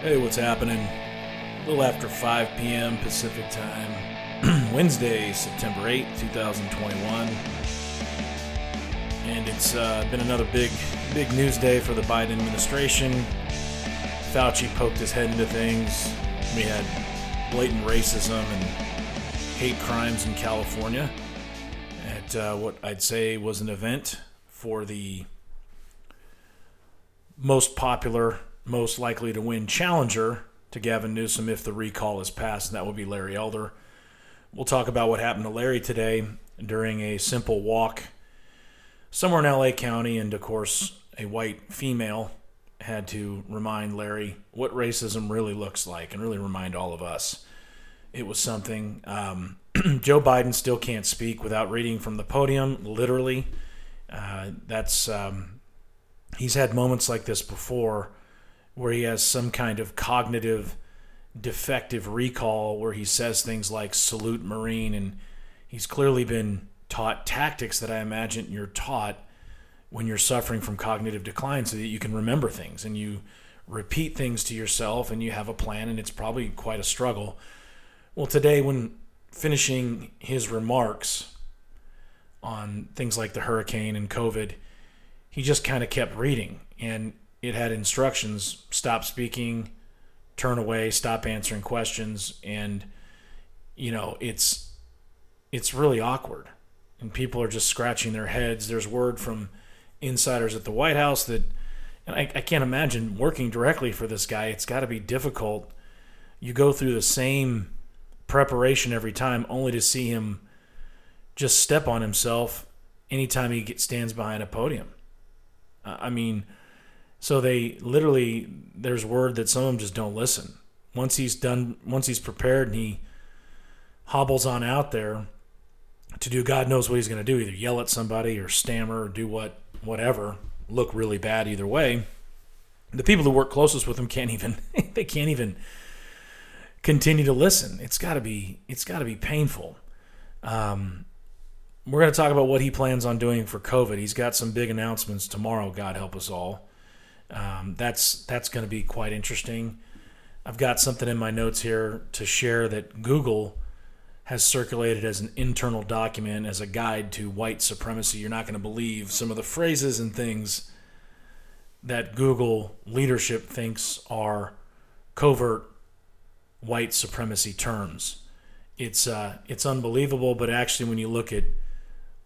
Hey, what's happening? A little after 5 p.m. Pacific time, Wednesday, September 8th, 2021. And it's uh, been another big, big news day for the Biden administration. Fauci poked his head into things. We had blatant racism and hate crimes in California at uh, what I'd say was an event for the most popular, most likely to win challenger to Gavin Newsom if the recall is passed, and that would be Larry Elder. We'll talk about what happened to Larry today during a simple walk somewhere in LA County, and of course, a white female had to remind Larry what racism really looks like and really remind all of us. It was something. Um, Joe Biden still can't speak without reading from the podium, literally. Uh, that's um, he's had moments like this before, where he has some kind of cognitive defective recall, where he says things like "salute Marine," and he's clearly been taught tactics that I imagine you're taught when you're suffering from cognitive decline, so that you can remember things and you repeat things to yourself and you have a plan, and it's probably quite a struggle. Well, today when finishing his remarks on things like the hurricane and COVID, he just kind of kept reading. And it had instructions stop speaking, turn away, stop answering questions. And, you know, it's, it's really awkward. And people are just scratching their heads. There's word from insiders at the White House that, and I, I can't imagine working directly for this guy. It's got to be difficult. You go through the same preparation every time, only to see him just step on himself anytime he stands behind a podium. I mean, so they literally there's word that some of them just don't listen. Once he's done, once he's prepared, and he hobbles on out there to do God knows what he's going to do, either yell at somebody or stammer or do what whatever, look really bad either way. The people that work closest with him can't even they can't even continue to listen. It's got to be it's got to be painful. Um, we're going to talk about what he plans on doing for COVID. He's got some big announcements tomorrow. God help us all. Um, that's that's going to be quite interesting. I've got something in my notes here to share that Google has circulated as an internal document as a guide to white supremacy. You're not going to believe some of the phrases and things that Google leadership thinks are covert white supremacy terms. It's uh, it's unbelievable, but actually, when you look at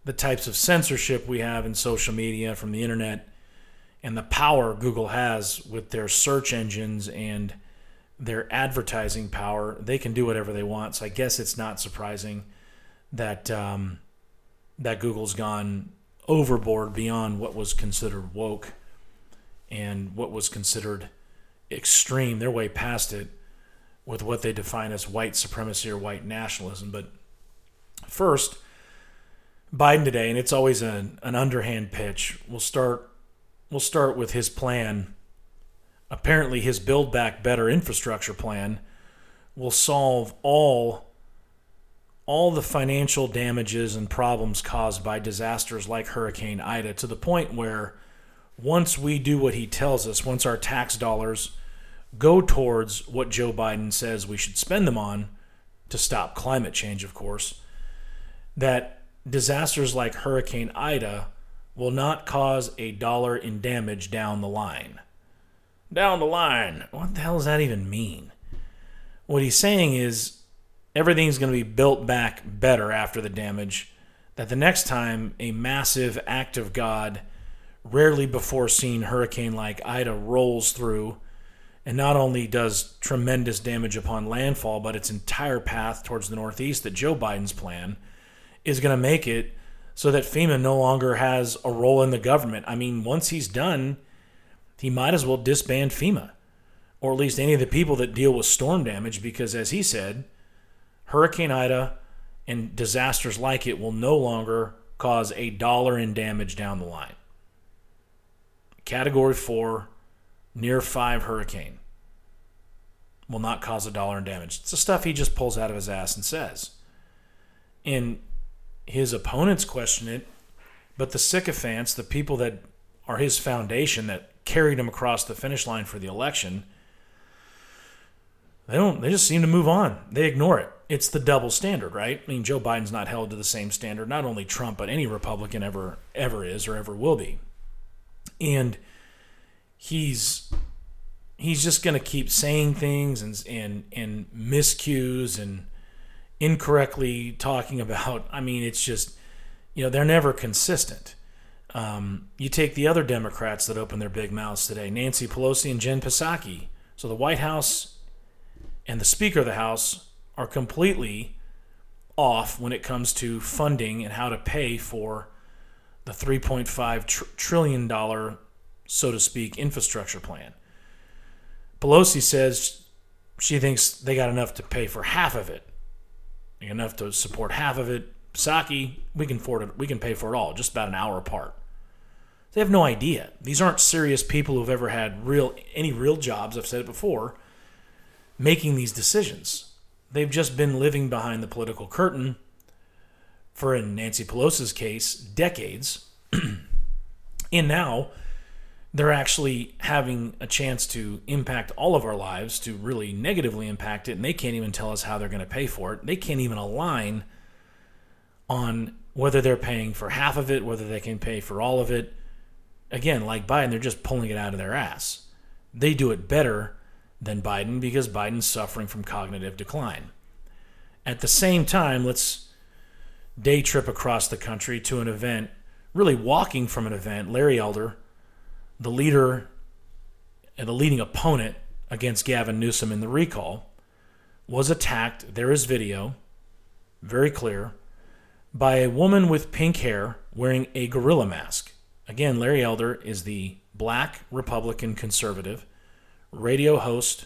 the types of censorship we have in social media from the internet and the power Google has with their search engines and their advertising power, they can do whatever they want. So I guess it's not surprising that um, that Google's gone overboard beyond what was considered woke and what was considered extreme. They're way past it with what they define as white supremacy or white nationalism. But first, Biden today, and it's always an, an underhand pitch. We'll start we'll start with his plan. Apparently, his Build Back Better infrastructure plan will solve all all the financial damages and problems caused by disasters like Hurricane Ida to the point where once we do what he tells us, once our tax dollars go towards what Joe Biden says we should spend them on to stop climate change, of course, that disasters like Hurricane Ida will not cause a dollar in damage down the line. Down the line. What the hell does that even mean? What he's saying is everything's going to be built back better after the damage. That the next time a massive act of God, rarely before seen hurricane like Ida rolls through, and not only does tremendous damage upon landfall, but its entire path towards the northeast, that Joe Biden's plan is going to make it so that FEMA no longer has a role in the government. I mean, once he's done, he might as well disband FEMA, or at least any of the people that deal with storm damage, because as he said, Hurricane Ida and disasters like it will no longer cause a dollar in damage down the line. Category 4, near 5 hurricane will not cause a dollar in damage. It's the stuff he just pulls out of his ass and says. And his opponents question it, but the sycophants, the people that are his foundation that carried him across the finish line for the election, they don't. They just seem to move on. They ignore it. It's the double standard, right? I mean, Joe Biden's not held to the same standard. Not only Trump, but any Republican ever ever is or ever will be. And he's he's just going to keep saying things and and and miscues and incorrectly talking about. I mean, it's just you know they're never consistent. Um, you take the other Democrats that opened their big mouths today, Nancy Pelosi and Jen Psaki. So the White House and the Speaker of the House are completely off when it comes to funding and how to pay for the 3.5 tr- trillion dollar, so to speak, infrastructure plan. Pelosi says she thinks they got enough to pay for half of it, enough to support half of it. Psaki, we can afford it. We can pay for it all, just about an hour apart. They have no idea. These aren't serious people who've ever had real any real jobs. I've said it before. Making these decisions, they've just been living behind the political curtain for, in Nancy Pelosi's case, decades, and now they're actually having a chance to impact all of our lives, to really negatively impact it, and they can't even tell us how they're going to pay for it. They can't even align on whether they're paying for half of it, whether they can pay for all of it. Again, like Biden, they're just pulling it out of their ass. They do it better than Biden because Biden's suffering from cognitive decline. At the same time, let's day trip across the country to an event, really walking from an event. Larry Elder the leader and the leading opponent against Gavin Newsom in the recall, was attacked. There is video, very clear, by a woman with pink hair wearing a gorilla mask. Again, Larry Elder is the black Republican conservative, radio host,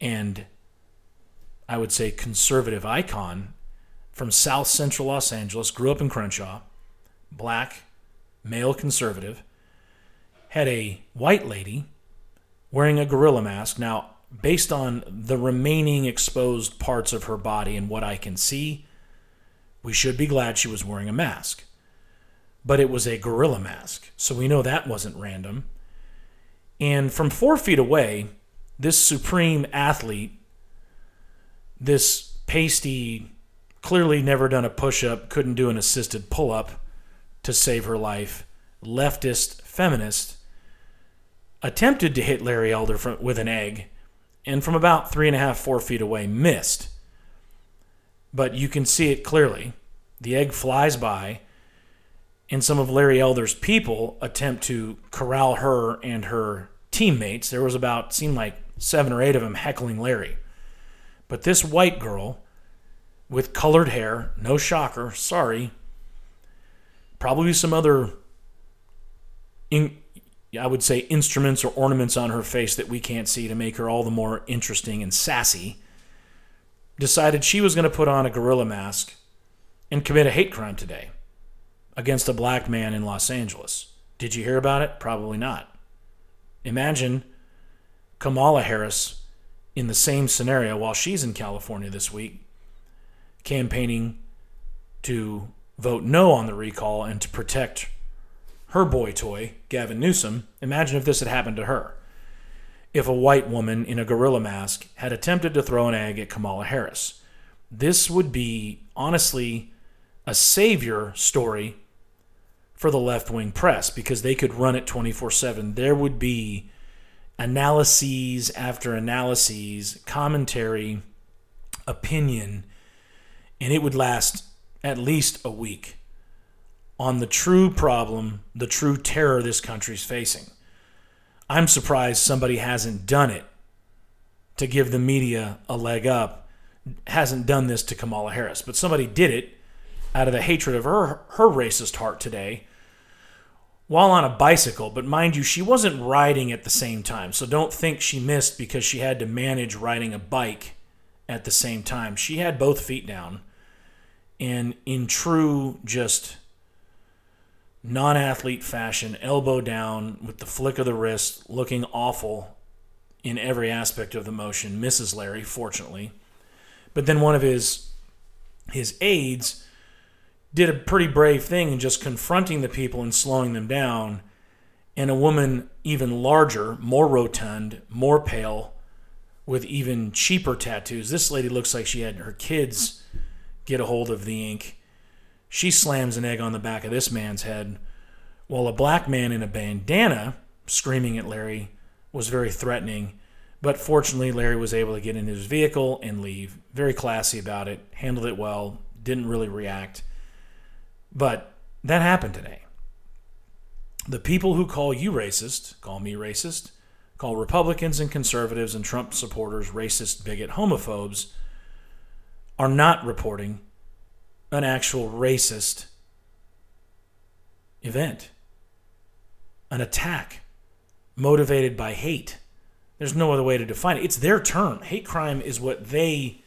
and I would say conservative icon from South Central Los Angeles, grew up in Crenshaw, black, male conservative, had a white lady wearing a gorilla mask. Now, based on the remaining exposed parts of her body and what I can see, we should be glad she was wearing a mask. But it was a gorilla mask, so we know that wasn't random. And from four feet away, this supreme athlete, this pasty, clearly never done a push up, couldn't do an assisted pull up to save her life, leftist feminist, attempted to hit Larry Elder from, with an egg, and from about three and a half, four feet away, missed. But you can see it clearly. The egg flies by, and some of Larry Elder's people attempt to corral her and her teammates. There was about, seemed like seven or eight of them heckling Larry. But this white girl with colored hair, no shocker, sorry, probably some other in, I would say, instruments or ornaments on her face that we can't see to make her all the more interesting and sassy, decided she was going to put on a gorilla mask and commit a hate crime today against a black man in Los Angeles. Did you hear about it? Probably not. Imagine Kamala Harris in the same scenario while she's in California this week, campaigning to vote no on the recall and to protect her boy toy, Gavin Newsom, imagine if this had happened to her. If a white woman in a gorilla mask had attempted to throw an egg at Kamala Harris. This would be, honestly, a savior story for the left wing press because they could run it 24 7. There would be analyses after analyses, commentary, opinion, and it would last at least a week on the true problem, the true terror this country's facing. I'm surprised somebody hasn't done it to give the media a leg up, hasn't done this to Kamala Harris, but somebody did it out of the hatred of her her racist heart today while on a bicycle, but mind you, she wasn't riding at the same time. So don't think she missed because she had to manage riding a bike at the same time. She had both feet down. And in true just non athlete fashion, elbow down with the flick of the wrist, looking awful in every aspect of the motion. Misses Larry, fortunately. But then one of his his aides did a pretty brave thing in just confronting the people and slowing them down. And a woman even larger, more rotund, more pale, with even cheaper tattoos. This lady looks like she had her kids get a hold of the ink. She slams an egg on the back of this man's head, while a black man in a bandana screaming at Larry was very threatening. But fortunately, Larry was able to get in his vehicle and leave. Very classy about it, handled it well, didn't really react. But that happened today. The people who call you racist call me racist, call Republicans and conservatives and Trump supporters racist, bigot, homophobes, are not reporting an actual racist event, an attack motivated by hate. There's no other way to define it. It's their term. Hate crime is what they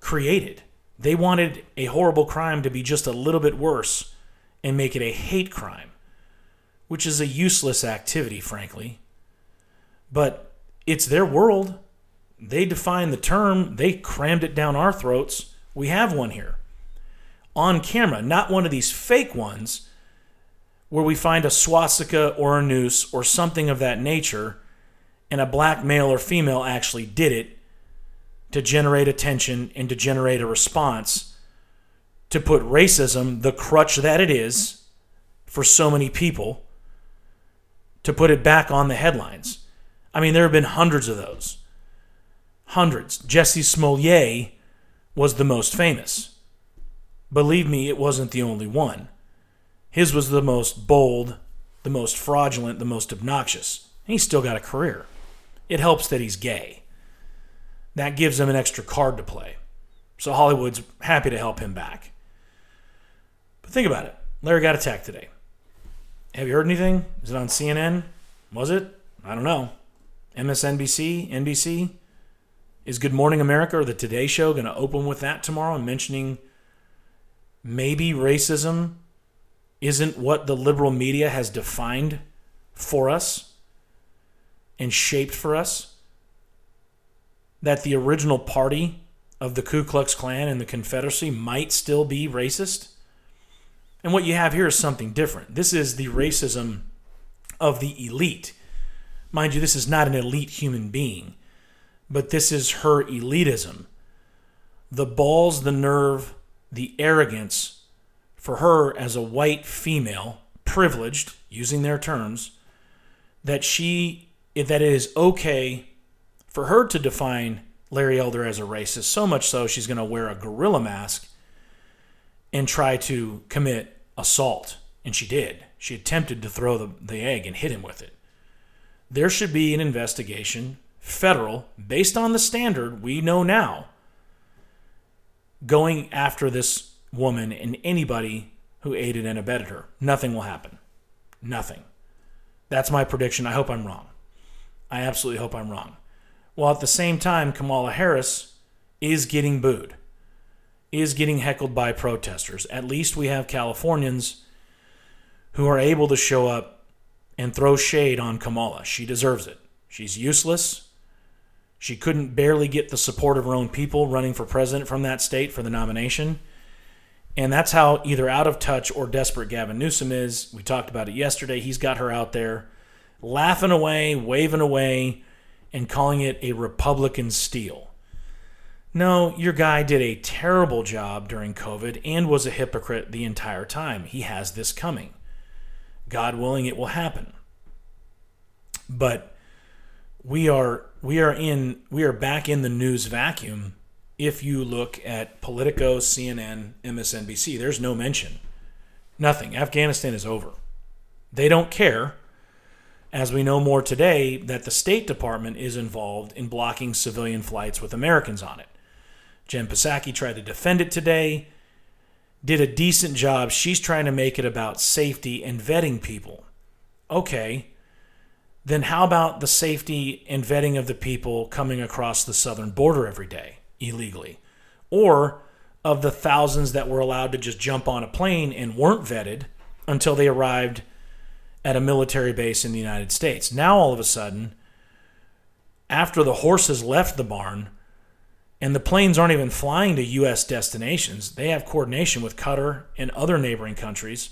created. They wanted a horrible crime to be just a little bit worse and make it a hate crime, which is a useless activity, frankly. But it's their world. They defined the term, they crammed it down our throats. We have one here on camera, not one of these fake ones where we find a swastika or a noose or something of that nature and a black male or female actually did it to generate attention and to generate a response to put racism, the crutch that it is for so many people, to put it back on the headlines. I mean, there have been hundreds of those. Hundreds. Jussie Smollett was the most famous. Believe me, it wasn't the only one. His was the most bold, the most fraudulent, the most obnoxious. He's still got a career. It helps that he's gay that gives him an extra card to play. So Hollywood's happy to help him back. But think about it. Larry got attacked today. Have you heard anything? Is it on CNN? Was it? I don't know. MSNBC? NBC? Is Good Morning America or the Today Show going to open with that tomorrow and mentioning maybe racism isn't what the liberal media has defined for us and shaped for us? that the original party of the Ku Klux Klan and the Confederacy might still be racist. And what you have here is something different. This is the racism of the elite. Mind you, this is not an elite human being, but this is her elitism. The balls, the nerve, the arrogance for her as a white female, privileged, using their terms, that she that it is okay for her to define Larry Elder as a racist, so much so she's going to wear a gorilla mask and try to commit assault. And she did. She attempted to throw the, the egg and hit him with it. There should be an investigation, federal, based on the standard we know now, going after this woman and anybody who aided and abetted her. Nothing will happen. Nothing. That's my prediction. I hope I'm wrong. I absolutely hope I'm wrong while at the same time, Kamala Harris is getting booed, is getting heckled by protesters. At least we have Californians who are able to show up and throw shade on Kamala. She deserves it. She's useless. She couldn't barely get the support of her own people running for president from that state for the nomination. And that's how either out of touch or desperate Gavin Newsom is. We talked about it yesterday. He's got her out there laughing away, waving away, and calling it a Republican steal. No, your guy did a terrible job during COVID and was a hypocrite the entire time. He has this coming. God willing, it will happen. But we are we are in we are back in the news vacuum if you look at Politico, CNN, MSNBC. There's no mention. Nothing. Afghanistan is over. They don't care as we know more today that the State Department is involved in blocking civilian flights with Americans on it. Jen Psaki tried to defend it today, did a decent job. She's trying to make it about safety and vetting people. Okay, then how about the safety and vetting of the people coming across the southern border every day illegally? Or of the thousands that were allowed to just jump on a plane and weren't vetted until they arrived at a military base in the United States. Now, all of a sudden, after the horses left the barn and the planes aren't even flying to U.S. destinations, they have coordination with Qatar and other neighboring countries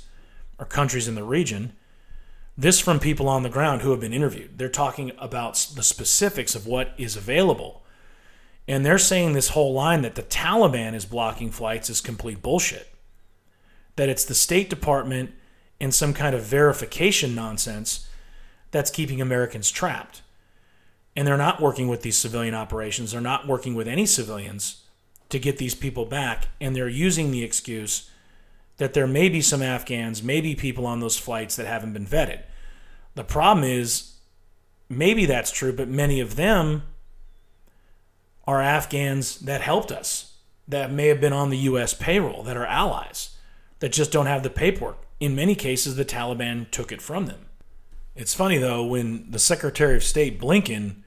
or countries in the region This from people on the ground who have been interviewed. They're talking about the specifics of what is available. And they're saying this whole line that the Taliban is blocking flights is complete bullshit. That it's the State Department and some kind of verification nonsense that's keeping Americans trapped. And they're not working with these civilian operations, they're not working with any civilians to get these people back. And they're using the excuse that there may be some Afghans, maybe people on those flights that haven't been vetted. The problem is, maybe that's true, but many of them are Afghans that helped us, that may have been on the U.S. payroll, that are allies, that just don't have the paperwork. In many cases, the Taliban took it from them. It's funny, though, when the Secretary of State Blinken,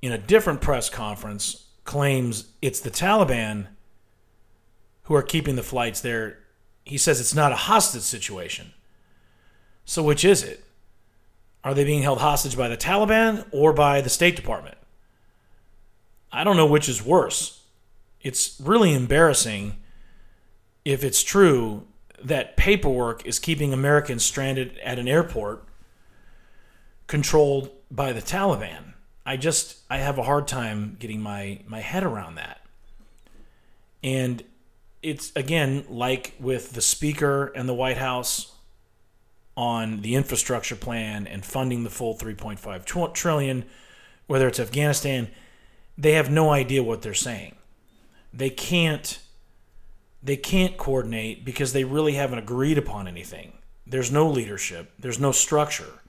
in a different press conference, claims it's the Taliban who are keeping the flights there he says it's not a hostage situation. So, which is it? Are they being held hostage by the Taliban or by the State Department? I don't know which is worse. It's really embarrassing if it's true that paperwork is keeping Americans stranded at an airport controlled by the Taliban. I just I have a hard time getting my my head around that. And it's again like with the speaker and the White House on the infrastructure plan and funding the full 3.5 trillion whether it's Afghanistan they have no idea what they're saying. They can't they can't coordinate because they really haven't agreed upon anything. There's no leadership. There's no structure.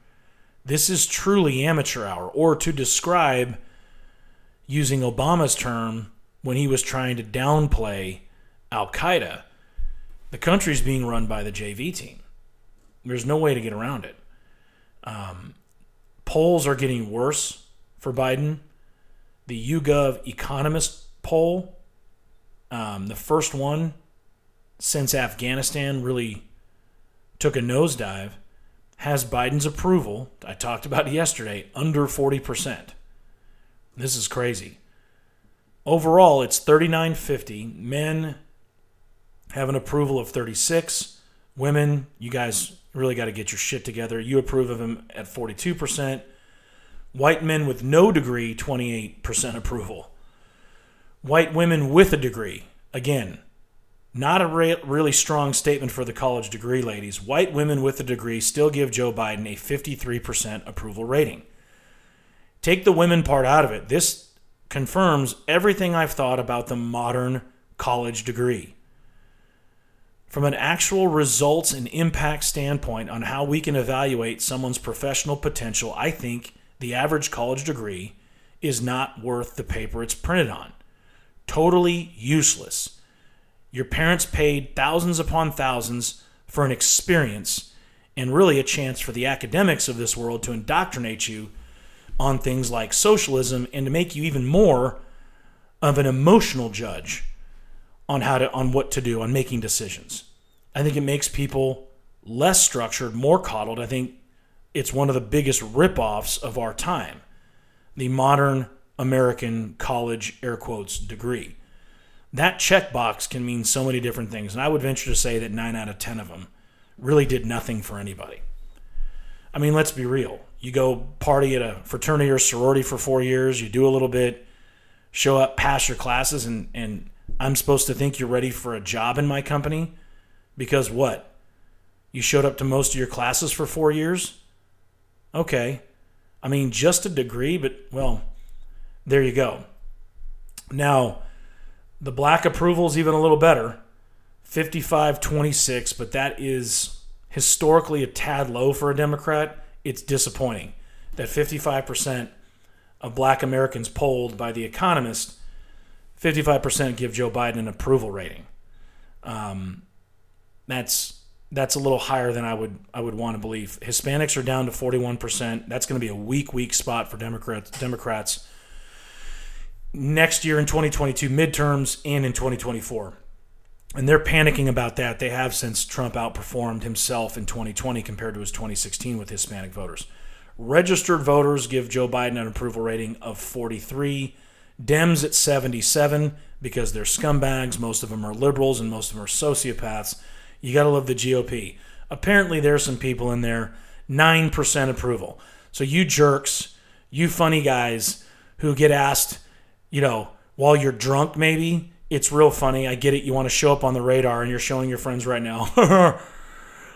This is truly amateur hour or to describe using Obama's term when he was trying to downplay Al Qaeda, the country's being run by the JV team. There's no way to get around it. Um, polls are getting worse for Biden. The YouGov Economist poll, um, the first one since Afghanistan really took a nosedive, has Biden's approval, I talked about yesterday, under 40%. This is crazy. Overall, it's 3950. Men have an approval of 36. Women, you guys really got to get your shit together. You approve of him at 42%. White men with no degree, 28% approval. White women with a degree, again, not a re- really strong statement for the college degree ladies. White women with a degree still give Joe Biden a 53% approval rating. Take the women part out of it. This confirms everything I've thought about the modern college degree from an actual results and impact standpoint on how we can evaluate someone's professional potential, I think the average college degree is not worth the paper it's printed on. Totally useless. Your parents paid thousands upon thousands for an experience and really a chance for the academics of this world to indoctrinate you on things like socialism and to make you even more of an emotional judge on how to on what to do on making decisions. I think it makes people less structured, more coddled. I think it's one of the biggest ripoffs of our time. The modern American college air quotes degree. That checkbox can mean so many different things, and I would venture to say that 9 out of 10 of them really did nothing for anybody. I mean, let's be real. You go party at a fraternity or sorority for 4 years, you do a little bit, show up, pass your classes and and I'm supposed to think you're ready for a job in my company because what? You showed up to most of your classes for four years? Okay. I mean, just a degree, but well, there you go. Now, the black approval is even a little better 55 26, but that is historically a tad low for a Democrat. It's disappointing that 55% of black Americans polled by The Economist 55% give Joe Biden an approval rating. Um, that's that's a little higher than I would I would want to believe. Hispanics are down to 41%. That's going to be a weak weak spot for Democrats Democrats next year in 2022 midterms and in 2024. And they're panicking about that. They have since Trump outperformed himself in 2020 compared to his 2016 with Hispanic voters. Registered voters give Joe Biden an approval rating of 43 Dems at 77 because they're scumbags. Most of them are liberals and most of them are sociopaths. You got to love the GOP. Apparently, there are some people in there 9% approval. So you jerks, you funny guys who get asked, you know, while you're drunk maybe, it's real funny. I get it. You want to show up on the radar and you're showing your friends right now. I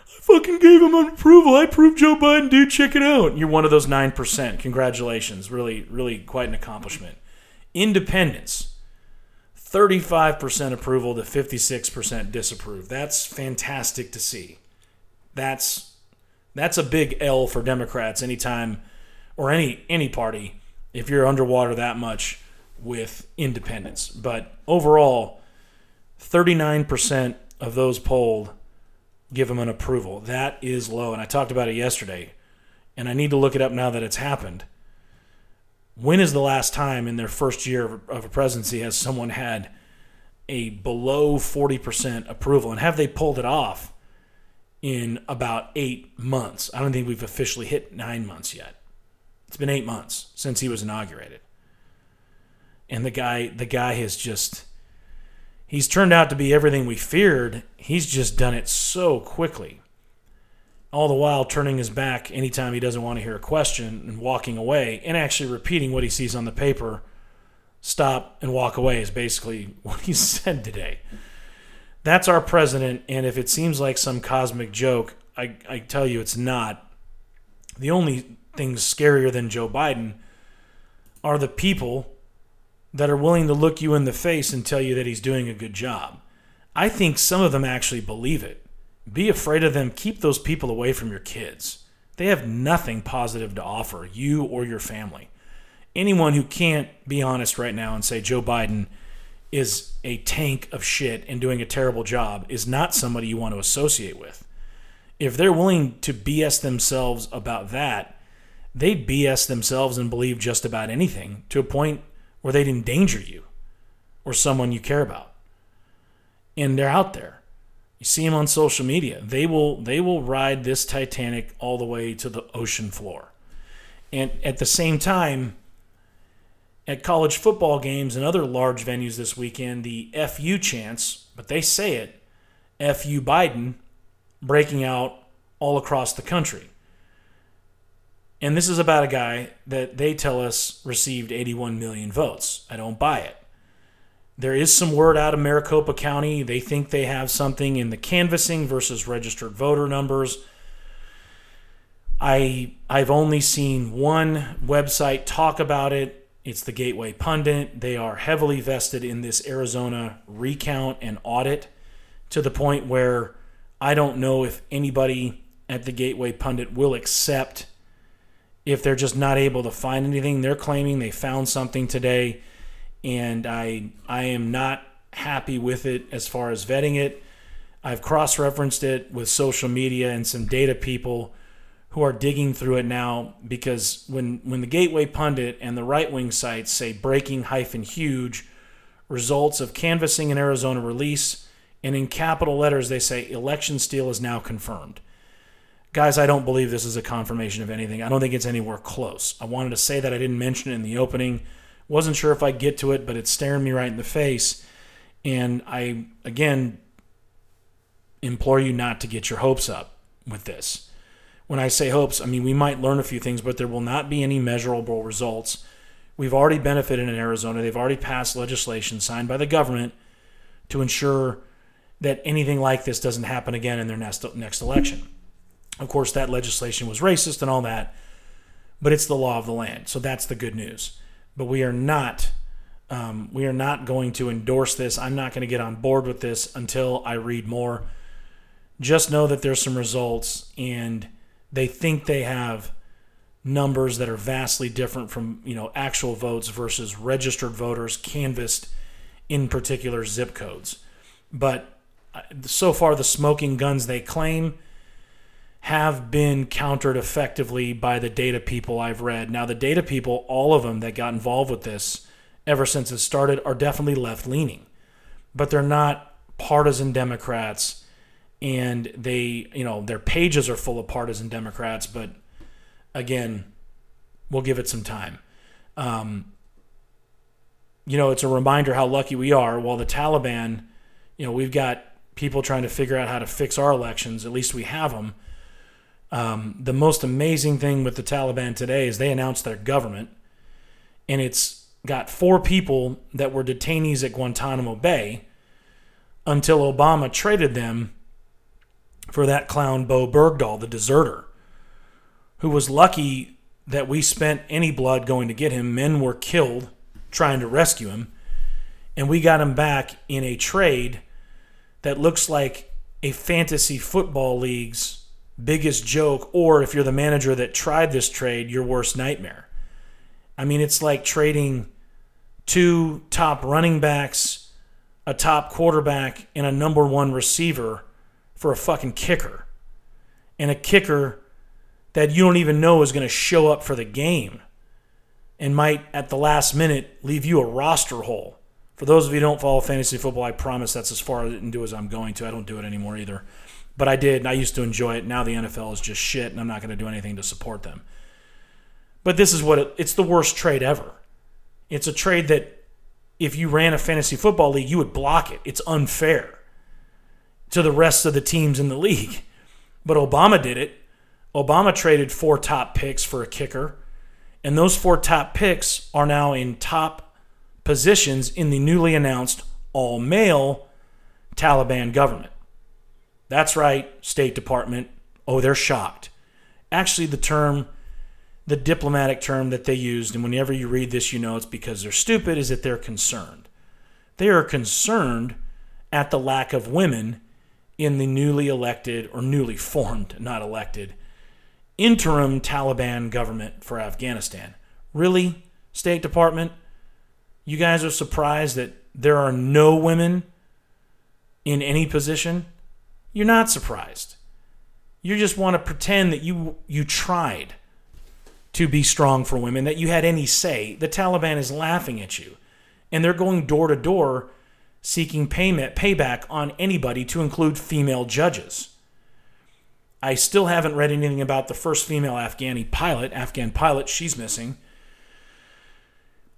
fucking gave him approval. I proved Joe Biden, dude. Check it out. You're one of those 9%. Congratulations. Really, really quite an accomplishment. Independents. 35% approval to 56% disapprove. That's fantastic to see. That's that's a big L for Democrats anytime or any any party if you're underwater that much with independents. But overall, 39% of those polled give them an approval. That is low and I talked about it yesterday and I need to look it up now that it's happened when is the last time in their first year of a presidency has someone had a below 40% approval? And have they pulled it off in about eight months? I don't think we've officially hit nine months yet. It's been eight months since he was inaugurated. And the guy the guy has just he's turned out to be everything we feared. He's just done it so quickly all the while turning his back anytime he doesn't want to hear a question and walking away and actually repeating what he sees on the paper stop and walk away is basically what he said today. That's our president and if it seems like some cosmic joke i, I tell you it's not. The only things scarier than joe biden are the people that are willing to look you in the face and tell you that he's doing a good job. I think some of them actually believe it be afraid of them. Keep those people away from your kids. They have nothing positive to offer you or your family. Anyone who can't be honest right now and say Joe Biden is a tank of shit and doing a terrible job is not somebody you want to associate with. If they're willing to BS themselves about that, they'd BS themselves and believe just about anything to a point where they'd endanger you or someone you care about. And they're out there. You see them on social media. They will they will ride this Titanic all the way to the ocean floor. And at the same time, at college football games and other large venues this weekend, the FU chants, but they say it, FU Biden, breaking out all across the country. And this is about a guy that they tell us received 81 million votes. I don't buy it. There is some word out of Maricopa County. They think they have something in the canvassing versus registered voter numbers. I I've only seen one website talk about it. It's the Gateway Pundit. They are heavily vested in this Arizona recount and audit to the point where I don't know if anybody at the Gateway Pundit will accept if they're just not able to find anything. They're claiming they found something today and I I am not happy with it as far as vetting it. I've cross-referenced it with social media and some data people who are digging through it now because when when the Gateway Pundit and the right-wing sites say breaking hyphen huge results of canvassing in Arizona release and in capital letters they say election steal is now confirmed. Guys, I don't believe this is a confirmation of anything. I don't think it's anywhere close. I wanted to say that I didn't mention it in the opening wasn't sure if I'd get to it, but it's staring me right in the face. And I, again, implore you not to get your hopes up with this. When I say hopes, I mean we might learn a few things, but there will not be any measurable results. We've already benefited in Arizona. They've already passed legislation signed by the government to ensure that anything like this doesn't happen again in their next, next election. Of course, that legislation was racist and all that, but it's the law of the land. So that's the good news but we are not um, we are not going to endorse this. I'm not going to get on board with this until I read more. Just know that there's some results, and they think they have numbers that are vastly different from you know actual votes versus registered voters canvassed in particular zip codes. But uh, so far, the smoking guns they claim have been countered effectively by the data people I've read. Now, the data people, all of them that got involved with this ever since it started, are definitely left leaning, but they're not partisan Democrats. And they, you know, their pages are full of partisan Democrats, but again, we'll give it some time. Um, you know, it's a reminder how lucky we are. While the Taliban, you know, we've got people trying to figure out how to fix our elections, at least we have them Um, the most amazing thing with the Taliban today is they announced their government, and it's got four people that were detainees at Guantanamo Bay until Obama traded them for that clown Bowe Bergdahl, the deserter, who was lucky that we spent any blood going to get him. Men were killed trying to rescue him, and we got him back in a trade that looks like a fantasy football league's biggest joke, or if you're the manager that tried this trade, your worst nightmare. I mean, it's like trading two top running backs, a top quarterback, and a number one receiver for a fucking kicker. And a kicker that you don't even know is going to show up for the game and might, at the last minute, leave you a roster hole. For those of you who don't follow fantasy football, I promise that's as far into as I'm going to. I don't do it anymore either. But I did, and I used to enjoy it. Now the NFL is just shit, and I'm not going to do anything to support them. But this is what it, it's the worst trade ever. It's a trade that if you ran a fantasy football league, you would block it. It's unfair to the rest of the teams in the league. But Obama did it. Obama traded four top picks for a kicker, and those four top picks are now in top positions in the newly announced all male Taliban government. That's right, State Department. Oh, they're shocked. Actually, the term, the diplomatic term that they used, and whenever you read this, you know it's because they're stupid, is that they're concerned. They are concerned at the lack of women in the newly elected or newly formed, not elected, interim Taliban government for Afghanistan. Really, State Department? You guys are surprised that there are no women in any position? You're not surprised. You just want to pretend that you you tried to be strong for women, that you had any say. The Taliban is laughing at you. And they're going door to door seeking payment payback on anybody to include female judges. I still haven't read anything about the first female Afghani pilot, Afghan pilot, she's missing.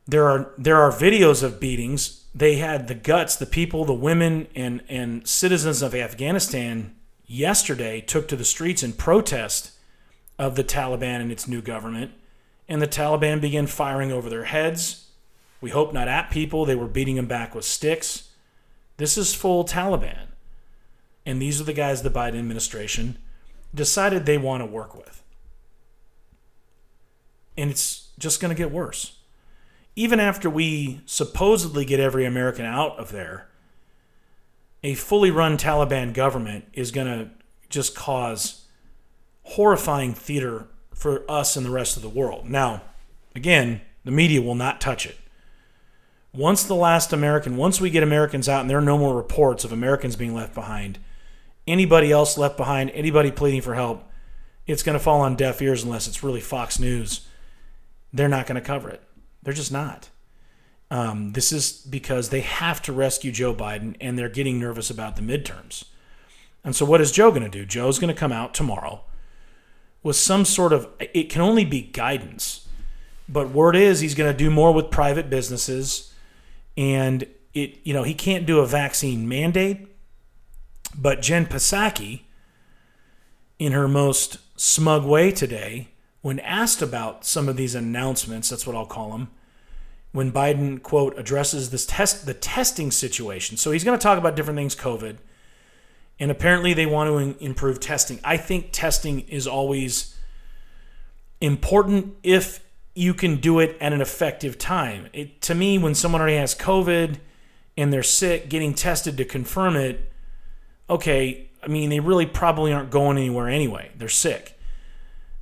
There are there are videos of beatings. They had the guts, the people, the women and and citizens of Afghanistan yesterday took to the streets in protest of the Taliban and its new government, and the Taliban began firing over their heads. We hope not at people, they were beating them back with sticks. This is full Taliban. And these are the guys the Biden administration decided they want to work with. And it's just going to get worse. Even after we supposedly get every American out of there, a fully run Taliban government is going to just cause horrifying theater for us and the rest of the world. Now, again, the media will not touch it. Once the last American, once we get Americans out and there are no more reports of Americans being left behind, anybody else left behind, anybody pleading for help, it's going to fall on deaf ears unless it's really Fox News. They're not going to cover it. They're just not. Um, this is because they have to rescue Joe Biden and they're getting nervous about the midterms. And so, what is Joe going to do? Joe's going to come out tomorrow with some sort of, it can only be guidance. But word is he's going to do more with private businesses. And it, you know, he can't do a vaccine mandate but Jen Psaki, in her most smug way today, when asked about some of these announcements, that's what I'll call them, when Biden, quote, addresses this test the testing situation. So he's going to talk about different things, COVID. And apparently they want to improve testing. I think testing is always important if you can do it at an effective time. It, to me, when someone already has COVID and they're sick, getting tested to confirm it okay, I mean, they really probably aren't going anywhere anyway. They're sick.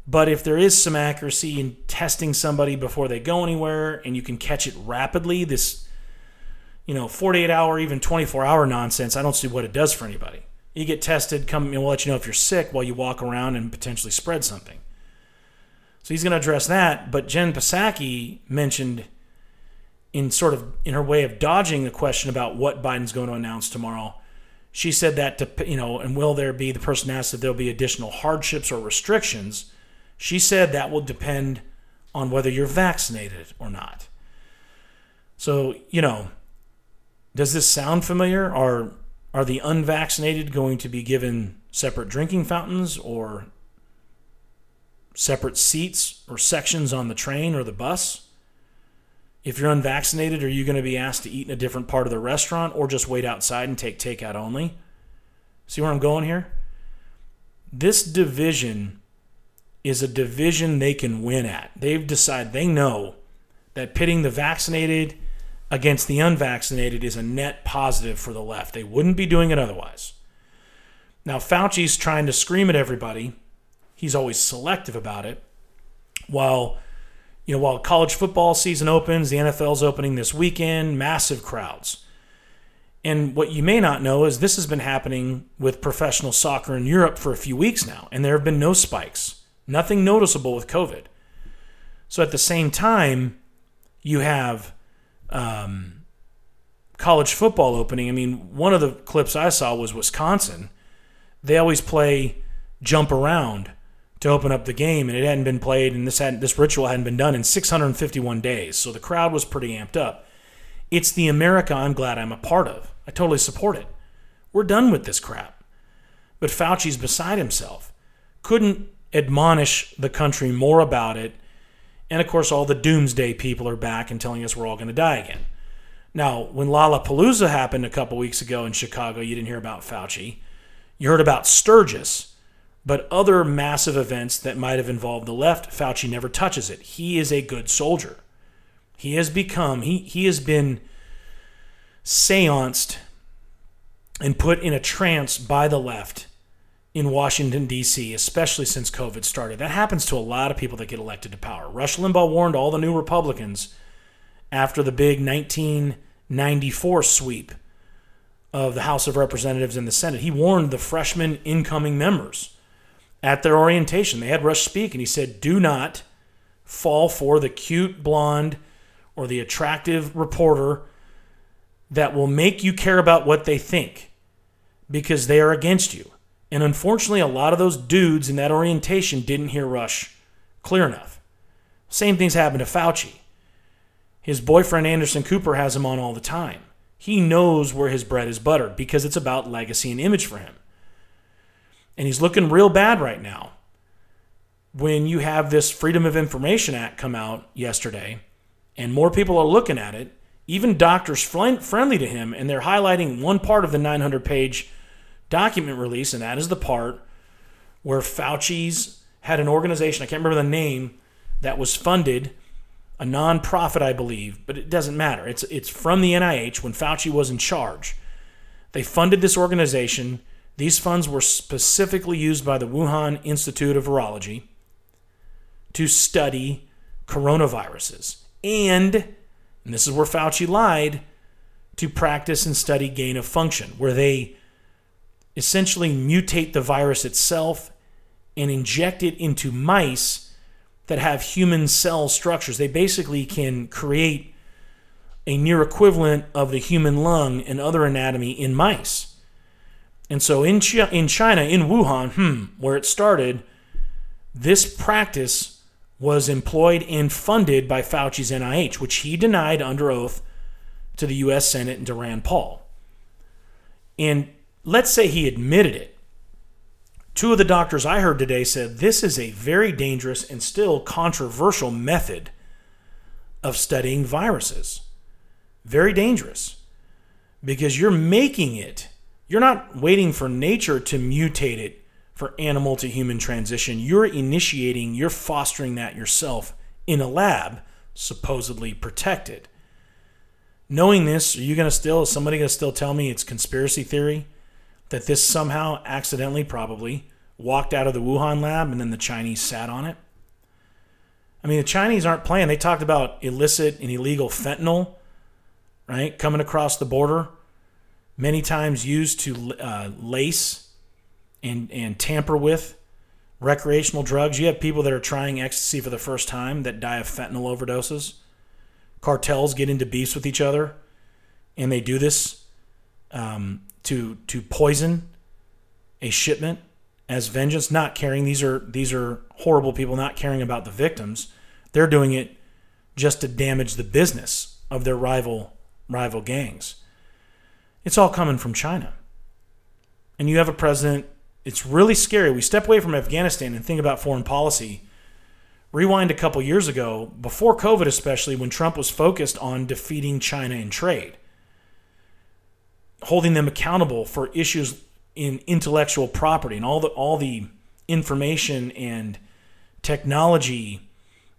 But if there is some accuracy in testing somebody before they go anywhere and you can catch it rapidly, this, you know, 48 hour, even 24 hour nonsense, I don't see what it does for anybody. You get tested, come and we'll let you know if you're sick while you walk around and potentially spread something. So he's going to address that. But Jen Psaki mentioned in sort of in her way of dodging the question about what Biden's going to announce tomorrow she said that to you know, and will there be the person asked if there'll be additional hardships or restrictions? She said that will depend on whether you're vaccinated or not. So, you know, does this sound familiar? Are are the unvaccinated going to be given separate drinking fountains or separate seats or sections on the train or the bus? If you're unvaccinated, are you going to be asked to eat in a different part of the restaurant or just wait outside and take takeout only? See where I'm going here? This division is a division they can win at. They've decided, they know that pitting the vaccinated against the unvaccinated is a net positive for the left. They wouldn't be doing it otherwise. Now, Fauci's trying to scream at everybody. He's always selective about it. While you know, while college football season opens, the NFL's opening this weekend, massive crowds. And what you may not know is this has been happening with professional soccer in Europe for a few weeks now, and there have been no spikes, nothing noticeable with COVID. So at the same time, you have um, college football opening. I mean, one of the clips I saw was Wisconsin. They always play jump around to open up the game, and it hadn't been played, and this had this ritual hadn't been done in 651 days. So the crowd was pretty amped up. It's the America I'm glad I'm a part of. I totally support it. We're done with this crap. But Fauci's beside himself. Couldn't admonish the country more about it. And of course, all the doomsday people are back and telling us we're all going to die again. Now, when Lollapalooza happened a couple weeks ago in Chicago, you didn't hear about Fauci. You heard about Sturgis but other massive events that might have involved the left, Fauci never touches it. He is a good soldier. He has become, he, he has been seanced and put in a trance by the left in Washington, D.C., especially since COVID started. That happens to a lot of people that get elected to power. Rush Limbaugh warned all the new Republicans after the big 1994 sweep of the House of Representatives and the Senate. He warned the freshman incoming members at their orientation. They had Rush speak, and he said, Do not fall for the cute blonde or the attractive reporter that will make you care about what they think because they are against you. And unfortunately, a lot of those dudes in that orientation didn't hear Rush clear enough. Same things happened to Fauci. His boyfriend Anderson Cooper has him on all the time. He knows where his bread is buttered because it's about legacy and image for him and he's looking real bad right now. When you have this Freedom of Information Act come out yesterday, and more people are looking at it, even doctors friendly to him, and they're highlighting one part of the 900 page document release, and that is the part where Fauci's had an organization, I can't remember the name, that was funded, a nonprofit, I believe, but it doesn't matter. It's, it's from the NIH when Fauci was in charge. They funded this organization these funds were specifically used by the Wuhan Institute of Virology to study coronaviruses and, and this is where Fauci lied, to practice and study gain of function, where they essentially mutate the virus itself and inject it into mice that have human cell structures. They basically can create a near equivalent of the human lung and other anatomy in mice. And so in, in China, in Wuhan, hmm, where it started, this practice was employed and funded by Fauci's NIH, which he denied under oath to the U.S. Senate and to Rand Paul. And let's say he admitted it. Two of the doctors I heard today said this is a very dangerous and still controversial method of studying viruses. Very dangerous because you're making it you're not waiting for nature to mutate it for animal to human transition. You're initiating, you're fostering that yourself in a lab, supposedly protected. Knowing this, are you going to still, is somebody going to still tell me it's conspiracy theory? That this somehow accidentally, probably, walked out of the Wuhan lab and then the Chinese sat on it? I mean, the Chinese aren't playing. They talked about illicit and illegal fentanyl, right, coming across the border many times used to uh, lace and, and tamper with recreational drugs. You have people that are trying ecstasy for the first time that die of fentanyl overdoses. Cartels get into beefs with each other, and they do this um, to to poison a shipment as vengeance. Not caring these are these are horrible people, not caring about the victims. They're doing it just to damage the business of their rival rival gangs. It's all coming from China. And you have a president, it's really scary. We step away from Afghanistan and think about foreign policy Rewind a couple years ago, before COVID especially, when Trump was focused on defeating China in trade, holding them accountable for issues in intellectual property and all the all the information and technology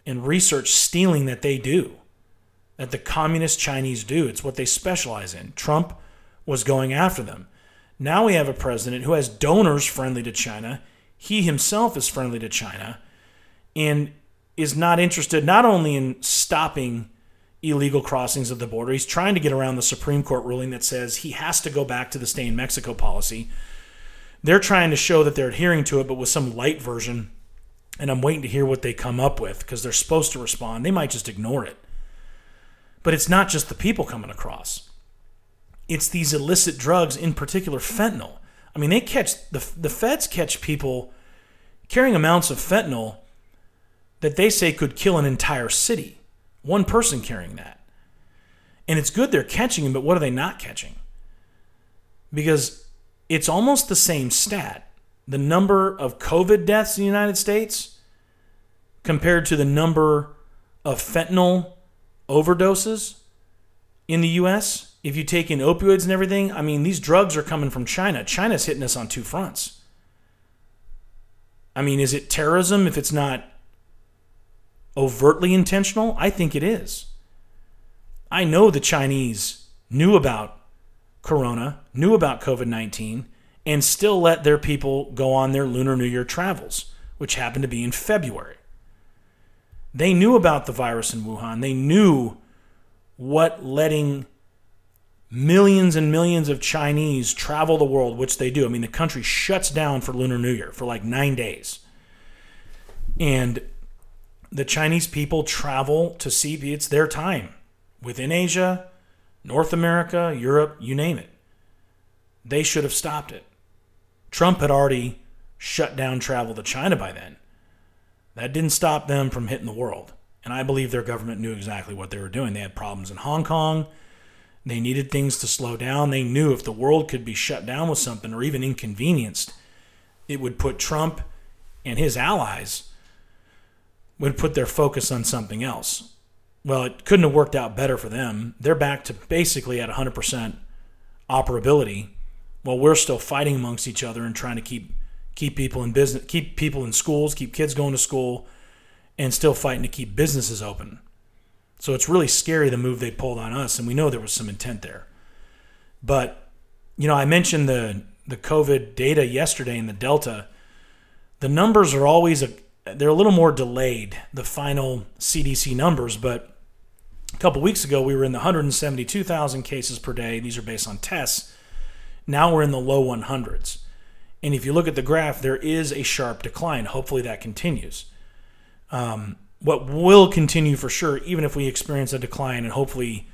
and research stealing that they do, that the communist Chinese do. It's what they specialize in. Trump was going after them. Now we have a president who has donors friendly to China. He himself is friendly to China and is not interested not only in stopping illegal crossings of the border, he's trying to get around the Supreme Court ruling that says he has to go back to the stay in Mexico policy. They're trying to show that they're adhering to it, but with some light version and I'm waiting to hear what they come up with because they're supposed to respond. They might just ignore it. But it's not just the people coming across. It's these illicit drugs, in particular fentanyl. I mean, they catch the the feds catch people carrying amounts of fentanyl that they say could kill an entire city. One person carrying that. And it's good they're catching them, but what are they not catching? Because it's almost the same stat the number of COVID deaths in the United States compared to the number of fentanyl overdoses in the US. If you take in opioids and everything, I mean, these drugs are coming from China. China's hitting us on two fronts. I mean, is it terrorism if it's not overtly intentional? I think it is. I know the Chinese knew about Corona, knew about COVID 19, and still let their people go on their Lunar New Year travels, which happened to be in February. They knew about the virus in Wuhan. They knew what letting millions and millions of Chinese travel the world, which they do. I mean, the country shuts down for Lunar New Year for like nine days. And the Chinese people travel to see, it's their time within Asia, North America, Europe, you name it. They should have stopped it. Trump had already shut down travel to China by then. That didn't stop them from hitting the world. And I believe their government knew exactly what they were doing. They had problems in Hong Kong. They needed things to slow down. They knew if the world could be shut down with something or even inconvenienced, it would put Trump and his allies would put their focus on something else. Well, it couldn't have worked out better for them. They're back to basically at 100% operability while we're still fighting amongst each other and trying to keep keep people in business, keep people in schools, keep kids going to school, and still fighting to keep businesses open. So it's really scary the move they pulled on us, and we know there was some intent there. But you know, I mentioned the the COVID data yesterday in the Delta. The numbers are always a they're a little more delayed, the final CDC numbers, but a couple weeks ago we were in the 172,000 cases per day. These are based on tests. Now we're in the low 100s. And if you look at the graph, there is a sharp decline. Hopefully that continues. Um, what will continue for sure, even if we experience a decline and hopefully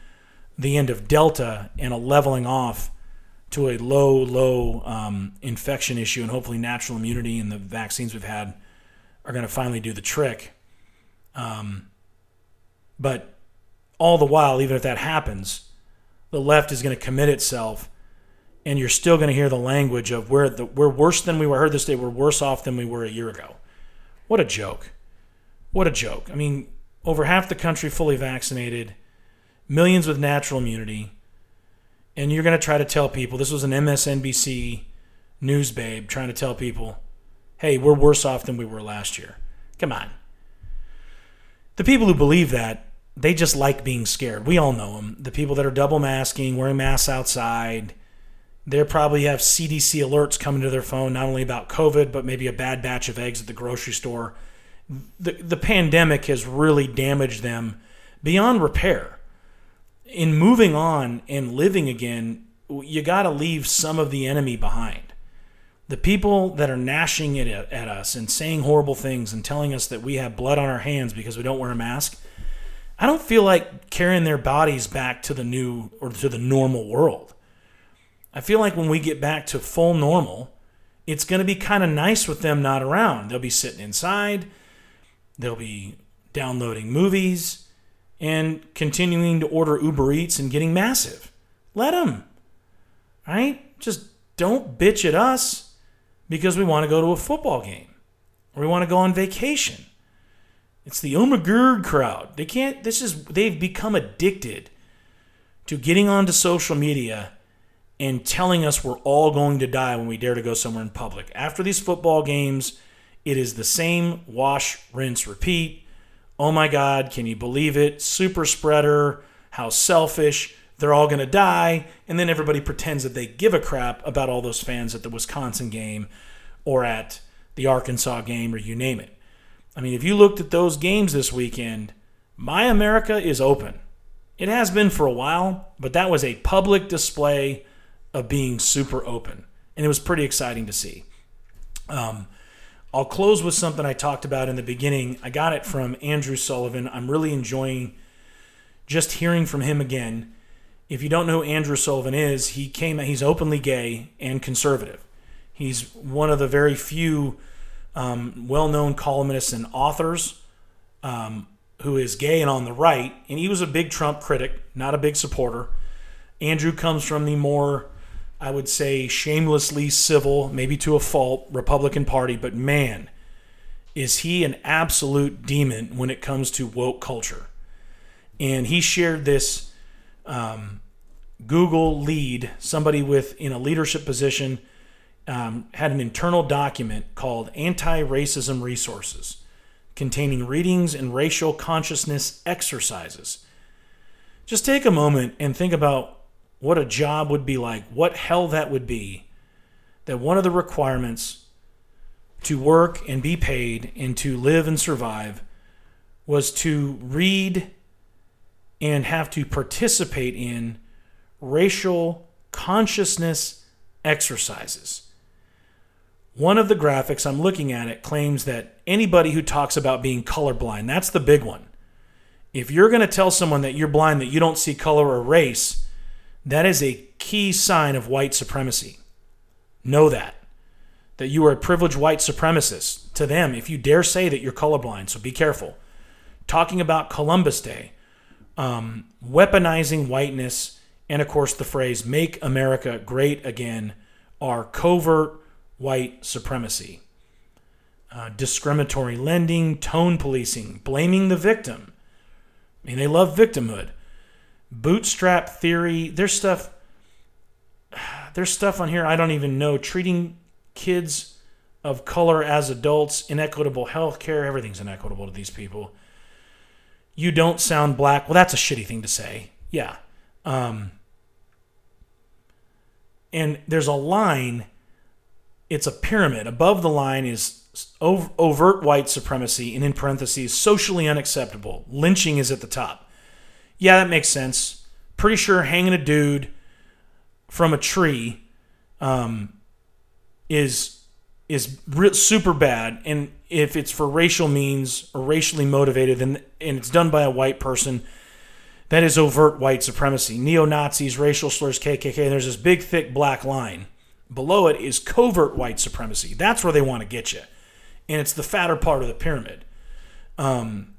the end of Delta and a leveling off to a low, low um, infection issue, and hopefully natural immunity and the vaccines we've had are going to finally do the trick. Um, but all the while, even if that happens, the left is going to commit itself and you're still going to hear the language of we're the, we're worse than we were. I heard this day we're worse off than we were a year ago. What a joke! What a joke! I mean, over half the country fully vaccinated, millions with natural immunity, and you're going to try to tell people this was an MSNBC news babe trying to tell people, hey, we're worse off than we were last year. Come on. The people who believe that, they just like being scared. We all know them. The people that are double masking, wearing masks outside they probably have CDC alerts coming to their phone, not only about COVID, but maybe a bad batch of eggs at the grocery store. The, the pandemic has really damaged them beyond repair. In moving on and living again, you got to leave some of the enemy behind. The people that are gnashing it at us and saying horrible things and telling us that we have blood on our hands because we don't wear a mask, I don't feel like carrying their bodies back to the new or to the normal world. I feel like when we get back to full normal, it's going to be kind of nice with them not around. They'll be sitting inside, they'll be downloading movies, and continuing to order Uber Eats and getting massive. Let them, right? Just don't bitch at us because we want to go to a football game or we want to go on vacation. It's the Omagerd crowd. They can't, this is, they've become addicted to getting onto social media and telling us we're all going to die when we dare to go somewhere in public. After these football games, it is the same wash, rinse, repeat. Oh my God, can you believe it? Super spreader, how selfish. They're all going to die. And then everybody pretends that they give a crap about all those fans at the Wisconsin game or at the Arkansas game or you name it. I mean, if you looked at those games this weekend, My America is open. It has been for a while, but that was a public display of being super open. And it was pretty exciting to see. Um, I'll close with something I talked about in the beginning. I got it from Andrew Sullivan. I'm really enjoying just hearing from him again. If you don't know who Andrew Sullivan is, he came he's openly gay and conservative. He's one of the very few um, well-known columnists and authors um, who is gay and on the right, and he was a big Trump critic, not a big supporter. Andrew comes from the more I would say, shamelessly civil, maybe to a fault, Republican Party, but man, is he an absolute demon when it comes to woke culture. And he shared this um, Google lead, somebody with in a leadership position um, had an internal document called Anti Racism Resources, containing readings and racial consciousness exercises. Just take a moment and think about what a job would be like, what hell that would be, that one of the requirements to work and be paid and to live and survive was to read and have to participate in racial consciousness exercises. One of the graphics I'm looking at it claims that anybody who talks about being colorblind, that's the big one. If you're going to tell someone that you're blind, that you don't see color or race, that is a key sign of white supremacy. Know that. That you are a privileged white supremacist to them if you dare say that you're colorblind, so be careful. Talking about Columbus Day, um, weaponizing whiteness, and of course the phrase make America great again are covert white supremacy. Uh, discriminatory lending, tone policing, blaming the victim. I mean, they love victimhood bootstrap theory. There's stuff. There's stuff on here I don't even know. Treating kids of color as adults, inequitable health care. Everything's inequitable to these people. You don't sound black. Well, that's a shitty thing to say. Yeah. Um, and there's a line. It's a pyramid. Above the line is overt white supremacy, and in parentheses, socially unacceptable. Lynching is at the top yeah, that makes sense. Pretty sure hanging a dude from a tree um, is is re- super bad, and if it's for racial means or racially motivated, then and it's done by a white person, that is overt white supremacy. Neo Nazis, racial slurs, KKK. and there's this big thick black line. Below it is covert white supremacy. That's where they want to get you, and it's the fatter part of the pyramid. Um,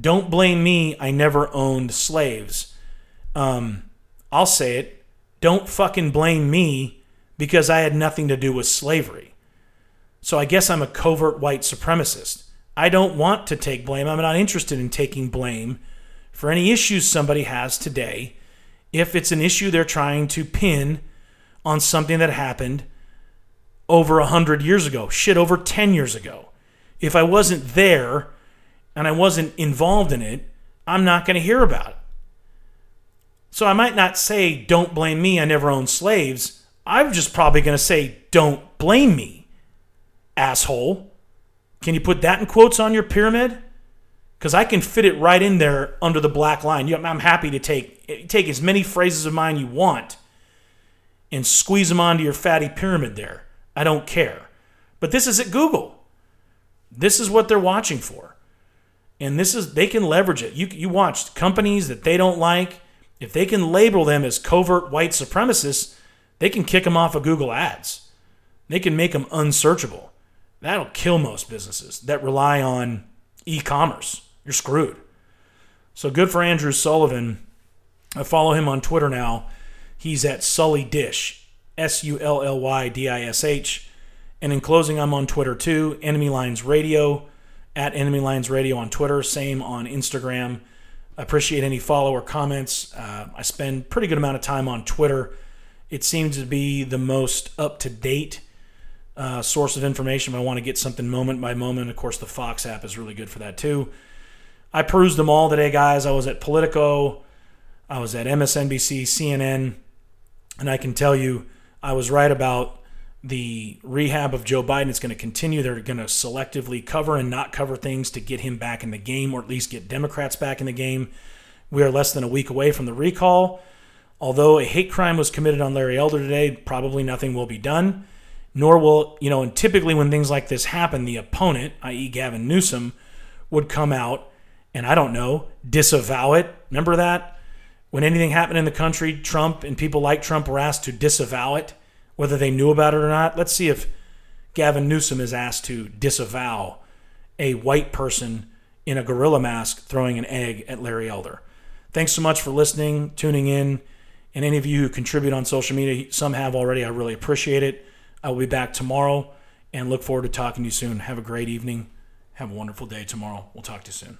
don't blame me. I never owned slaves. Um, I'll say it. Don't fucking blame me because I had nothing to do with slavery. So I guess I'm a covert white supremacist. I don't want to take blame. I'm not interested in taking blame for any issues somebody has today if it's an issue they're trying to pin on something that happened over 100 years ago, shit, over 10 years ago. If I wasn't there, and I wasn't involved in it, I'm not going to hear about it. So I might not say, don't blame me, I never owned slaves. I'm just probably going to say, don't blame me, asshole. Can you put that in quotes on your pyramid? Because I can fit it right in there under the black line. I'm happy to take, take as many phrases of mine you want and squeeze them onto your fatty pyramid there. I don't care. But this is at Google. This is what they're watching for and this is they can leverage it. You you watch companies that they don't like, if they can label them as covert white supremacists, they can kick them off of Google Ads. They can make them unsearchable. That'll kill most businesses that rely on e-commerce. You're screwed. So good for Andrew Sullivan. I follow him on Twitter now. He's at Sully Dish, S U L L Y D I S H. And in closing, I'm on Twitter too, Enemy Lines Radio at Enemy Lines Radio on Twitter, same on Instagram. Appreciate any follow or comments. Uh, I spend pretty good amount of time on Twitter. It seems to be the most up to date uh, source of information. If I want to get something moment by moment, of course, the Fox app is really good for that too. I perused them all today, guys. I was at Politico, I was at MSNBC, CNN, and I can tell you I was right about the rehab of Joe Biden. It's going to continue. They're going to selectively cover and not cover things to get him back in the game, or at least get Democrats back in the game. We are less than a week away from the recall. Although a hate crime was committed on Larry Elder today, probably nothing will be done. Nor will, you know, and typically when things like this happen, the opponent, i.e., Gavin Newsom, would come out and I don't know, disavow it. Remember that? When anything happened in the country, Trump and people like Trump were asked to disavow it whether they knew about it or not. Let's see if Gavin Newsom is asked to disavow a white person in a gorilla mask throwing an egg at Larry Elder. Thanks so much for listening, tuning in, and any of you who contribute on social media, some have already. I really appreciate it. I will be back tomorrow and look forward to talking to you soon. Have a great evening. Have a wonderful day tomorrow. We'll talk to you soon.